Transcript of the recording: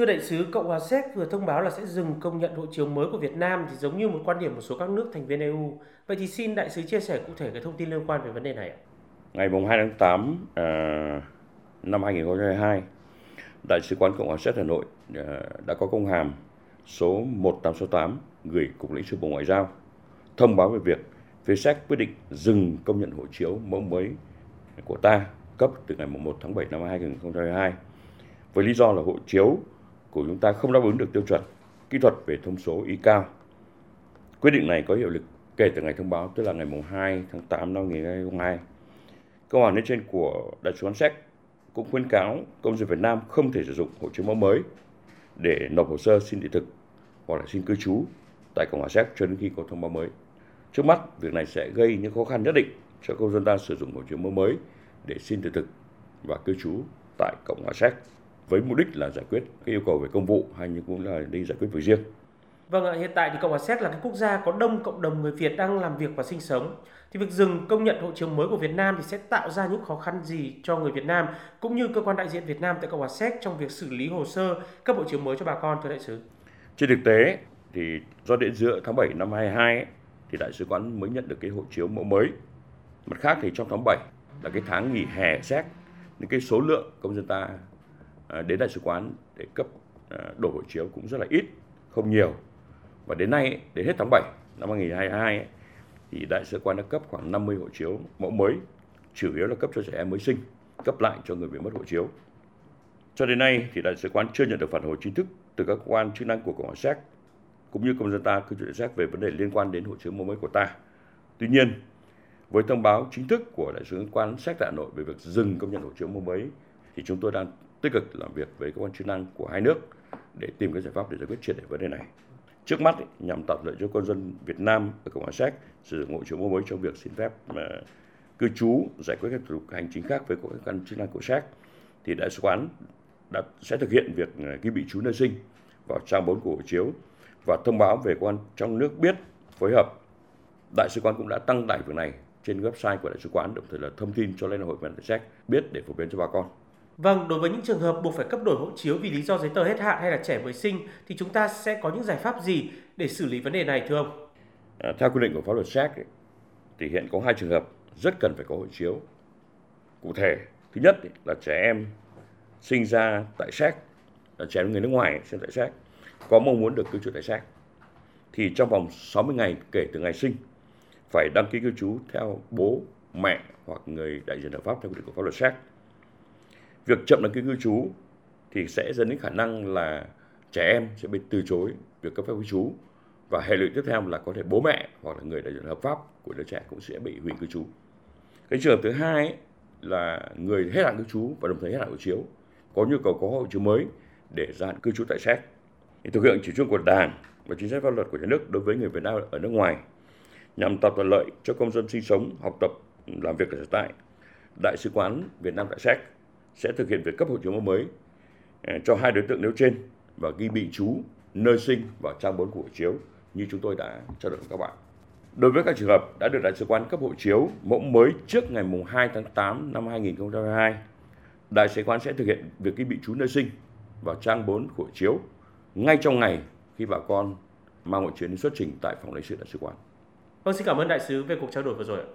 Thưa đại sứ, Cộng hòa Séc vừa thông báo là sẽ dừng công nhận hộ chiếu mới của Việt Nam thì giống như một quan điểm một số các nước thành viên EU. Vậy thì xin đại sứ chia sẻ cụ thể cái thông tin liên quan về vấn đề này ạ. Ngày 2 tháng 8 à, năm 2022, Đại sứ quán Cộng hòa Séc Hà Nội à, đã có công hàm số 1868 gửi Cục lãnh sự Bộ Ngoại giao thông báo về việc phía Séc quyết định dừng công nhận hộ chiếu mẫu mới của ta cấp từ ngày 1 tháng 7 năm 2022 với lý do là hộ chiếu của chúng ta không đáp ứng được tiêu chuẩn kỹ thuật về thông số y cao. Quyết định này có hiệu lực kể từ ngày thông báo tức là ngày 2 tháng 8 năm 2022. Câu hỏi nêu trên của Đại sứ quán Séc cũng khuyến cáo công dân Việt Nam không thể sử dụng hộ chiếu mẫu mới để nộp hồ sơ xin thị thực hoặc là xin cư trú tại Cộng hòa Séc cho đến khi có thông báo mới. Trước mắt, việc này sẽ gây những khó khăn nhất định cho công dân ta sử dụng hộ chiếu mẫu mới để xin thị thực và cư trú tại Cộng hòa Séc với mục đích là giải quyết cái yêu cầu về công vụ hay như cũng là đi giải quyết việc riêng. Vâng ạ, hiện tại thì Cộng hòa Séc là cái quốc gia có đông cộng đồng người Việt đang làm việc và sinh sống. Thì việc dừng công nhận hộ chiếu mới của Việt Nam thì sẽ tạo ra những khó khăn gì cho người Việt Nam cũng như cơ quan đại diện Việt Nam tại Cộng hòa Séc trong việc xử lý hồ sơ cấp hộ chiếu mới cho bà con thưa đại sứ? Trên thực tế thì do đến giữa tháng 7 năm 22 ấy, thì đại sứ quán mới nhận được cái hộ chiếu mẫu mới. Mặt khác thì trong tháng 7 là cái tháng nghỉ hè Séc nên cái số lượng công dân ta Ờ, đến đại sứ quán để cấp ờ, đổi hộ chiếu cũng rất là ít, không nhiều. Và đến nay, đến hết tháng 7 năm 2022 thì đại sứ quán đã cấp khoảng 50 hộ chiếu mẫu mới, chủ yếu là cấp cho trẻ em mới sinh, cấp lại cho người bị mất hộ chiếu. Cho đến nay thì đại sứ quán chưa nhận được phản hồi chính thức từ các cơ quan chức năng của Cộng hòa Séc cũng như công dân ta cư trú tại Séc về vấn đề liên quan đến hộ chiếu mẫu mới của ta. Tuy nhiên, với thông báo chính thức của đại sứ quán Séc tại Hà Nội về việc dừng công nhận hộ chiếu mẫu mới thì chúng tôi đang tích cực làm việc với cơ quan chức năng của hai nước để tìm cái giải pháp để giải quyết triệt để vấn đề này. Trước mắt nhằm tạo lợi cho công dân Việt Nam ở Cộng hòa Séc sử dụng hộ chiếu mẫu mới trong việc xin phép mà cư trú, giải quyết các thủ tục hành chính khác với các cơ quan chức năng của Séc thì đại sứ quán đã sẽ thực hiện việc à, ghi bị trú nơi sinh vào trang 4 của hộ chiếu và thông báo về quan trong nước biết phối hợp. Đại sứ quán cũng đã tăng tải việc này trên website của đại sứ quán đồng thời là thông tin cho Liên hội Việt Nam Séc biết để phổ biến cho bà con. Vâng, đối với những trường hợp buộc phải cấp đổi hộ chiếu vì lý do giấy tờ hết hạn hay là trẻ mới sinh thì chúng ta sẽ có những giải pháp gì để xử lý vấn đề này thưa ông? À, theo quy định của pháp luật Séc thì hiện có hai trường hợp rất cần phải có hộ chiếu. Cụ thể, thứ nhất là trẻ em sinh ra tại Séc, là trẻ người nước ngoài sinh tại Séc có mong muốn được cư trú tại Séc thì trong vòng 60 ngày kể từ ngày sinh phải đăng ký cư trú theo bố, mẹ hoặc người đại diện hợp pháp theo quy định của pháp luật Séc việc chậm đăng ký cư trú thì sẽ dẫn đến khả năng là trẻ em sẽ bị từ chối việc cấp phép cư trú và hệ lụy tiếp theo là có thể bố mẹ hoặc là người đại diện hợp pháp của đứa trẻ cũng sẽ bị hủy cư trú. Cái trường hợp thứ hai ấy, là người hết hạn cư trú và đồng thời hết hạn hộ chiếu có nhu cầu có hộ chiếu mới để gia hạn cư trú tại Séc. Thì thực hiện chủ trương của Đảng và chính sách pháp luật của nhà nước đối với người Việt Nam ở nước ngoài nhằm tạo thuận lợi cho công dân sinh sống, học tập, làm việc ở sở tại. Đại sứ quán Việt Nam tại Séc sẽ thực hiện việc cấp hộ chiếu mới à, cho hai đối tượng nêu trên và ghi bị chú, nơi sinh và trang 4 của hộ chiếu như chúng tôi đã trao đổi với các bạn. Đối với các trường hợp đã được đại sứ quán cấp hộ chiếu mẫu mới trước ngày 2 tháng 8 năm 2022, đại sứ quán sẽ thực hiện việc ghi bị chú, nơi sinh và trang 4 của hộ chiếu ngay trong ngày khi bà con mang hộ chiếu đến xuất trình tại phòng lãnh sự đại sứ quán. Vâng, xin cảm ơn đại sứ về cuộc trao đổi vừa rồi ạ.